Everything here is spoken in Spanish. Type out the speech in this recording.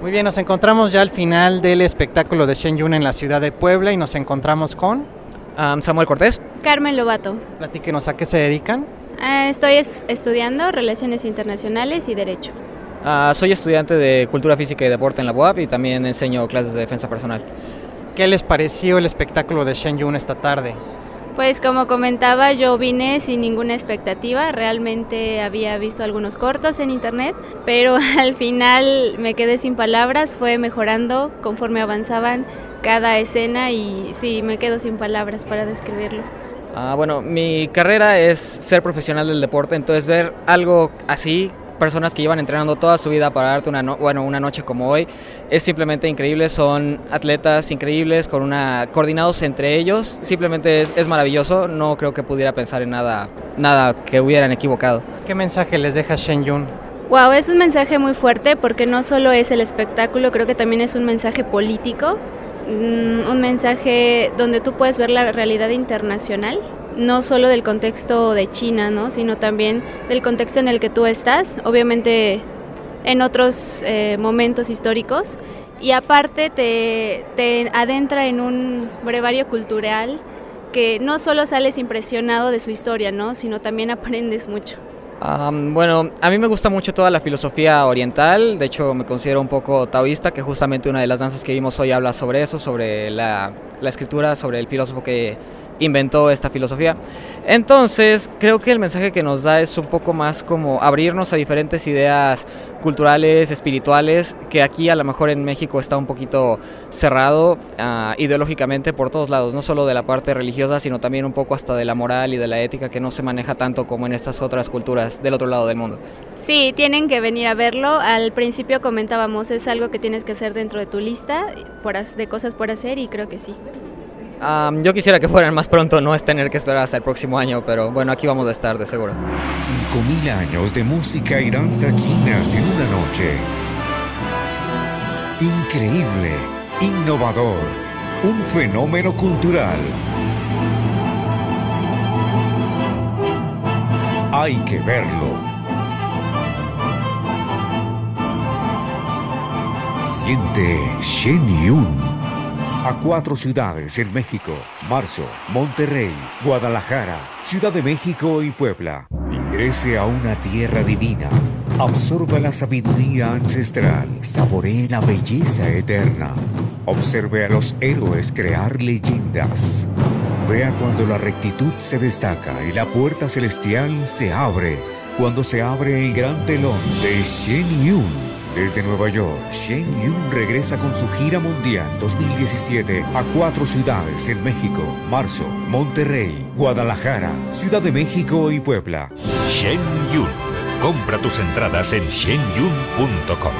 Muy bien, nos encontramos ya al final del espectáculo de Shen Yun en la ciudad de Puebla y nos encontramos con Um, Samuel Cortés. Carmen Lobato. Platíquenos a qué se dedican. Ah, estoy es- estudiando Relaciones Internacionales y Derecho. Ah, soy estudiante de Cultura Física y Deporte en la UAP y también enseño clases de defensa personal. ¿Qué les pareció el espectáculo de Shen Yun esta tarde? Pues como comentaba, yo vine sin ninguna expectativa, realmente había visto algunos cortos en internet, pero al final me quedé sin palabras, fue mejorando conforme avanzaban cada escena y sí, me quedo sin palabras para describirlo. Ah, bueno, mi carrera es ser profesional del deporte, entonces ver algo así, personas que llevan entrenando toda su vida para darte una, no- bueno, una noche como hoy, es simplemente increíble. Son atletas increíbles, con una, coordinados entre ellos, simplemente es, es maravilloso. No creo que pudiera pensar en nada, nada que hubieran equivocado. ¿Qué mensaje les deja Shen Yun? Wow, es un mensaje muy fuerte porque no solo es el espectáculo, creo que también es un mensaje político, mm, un mensaje donde tú puedes ver la realidad internacional, no solo del contexto de China, ¿no? sino también del contexto en el que tú estás, obviamente en otros eh, momentos históricos, y aparte te, te adentra en un brevario cultural que no solo sales impresionado de su historia, ¿no? sino también aprendes mucho. Am, bueno, a mí me gusta mucho toda la filosofía oriental, de hecho me considero un poco taoísta, que justamente una de las danzas que vimos hoy habla sobre eso, sobre la, la escritura, sobre el filósofo que inventó esta filosofía. Entonces, creo que el mensaje que nos da es un poco más como abrirnos a diferentes ideas culturales, espirituales, que aquí a lo mejor en México está un poquito cerrado ah, ideológicamente por todos lados, no solo de la parte religiosa, sino también un poco hasta de la moral y de la ética que no se maneja tanto como en estas otras culturas del otro lado del mundo. Sí, tienen que venir a verlo. Al principio comentábamos, es algo que tienes que hacer dentro de tu lista de cosas por hacer y creo que sí. Yo quisiera que fueran más pronto, no es tener que esperar hasta el próximo año, pero bueno, aquí vamos a estar de seguro. 5.000 años de música y danza chinas en una noche. Increíble, innovador, un fenómeno cultural. Hay que verlo. Siente Shen Yun. A cuatro ciudades en México, Marzo, Monterrey, Guadalajara, Ciudad de México y Puebla. Ingrese a una tierra divina. Absorba la sabiduría ancestral. Saboree la belleza eterna. Observe a los héroes crear leyendas. Vea cuando la rectitud se destaca y la puerta celestial se abre. Cuando se abre el gran telón de Shen Yun. Desde Nueva York, Shen Yun regresa con su gira mundial 2017 a cuatro ciudades en México, Marzo, Monterrey, Guadalajara, Ciudad de México y Puebla. Shen Yun. Compra tus entradas en shenyun.com.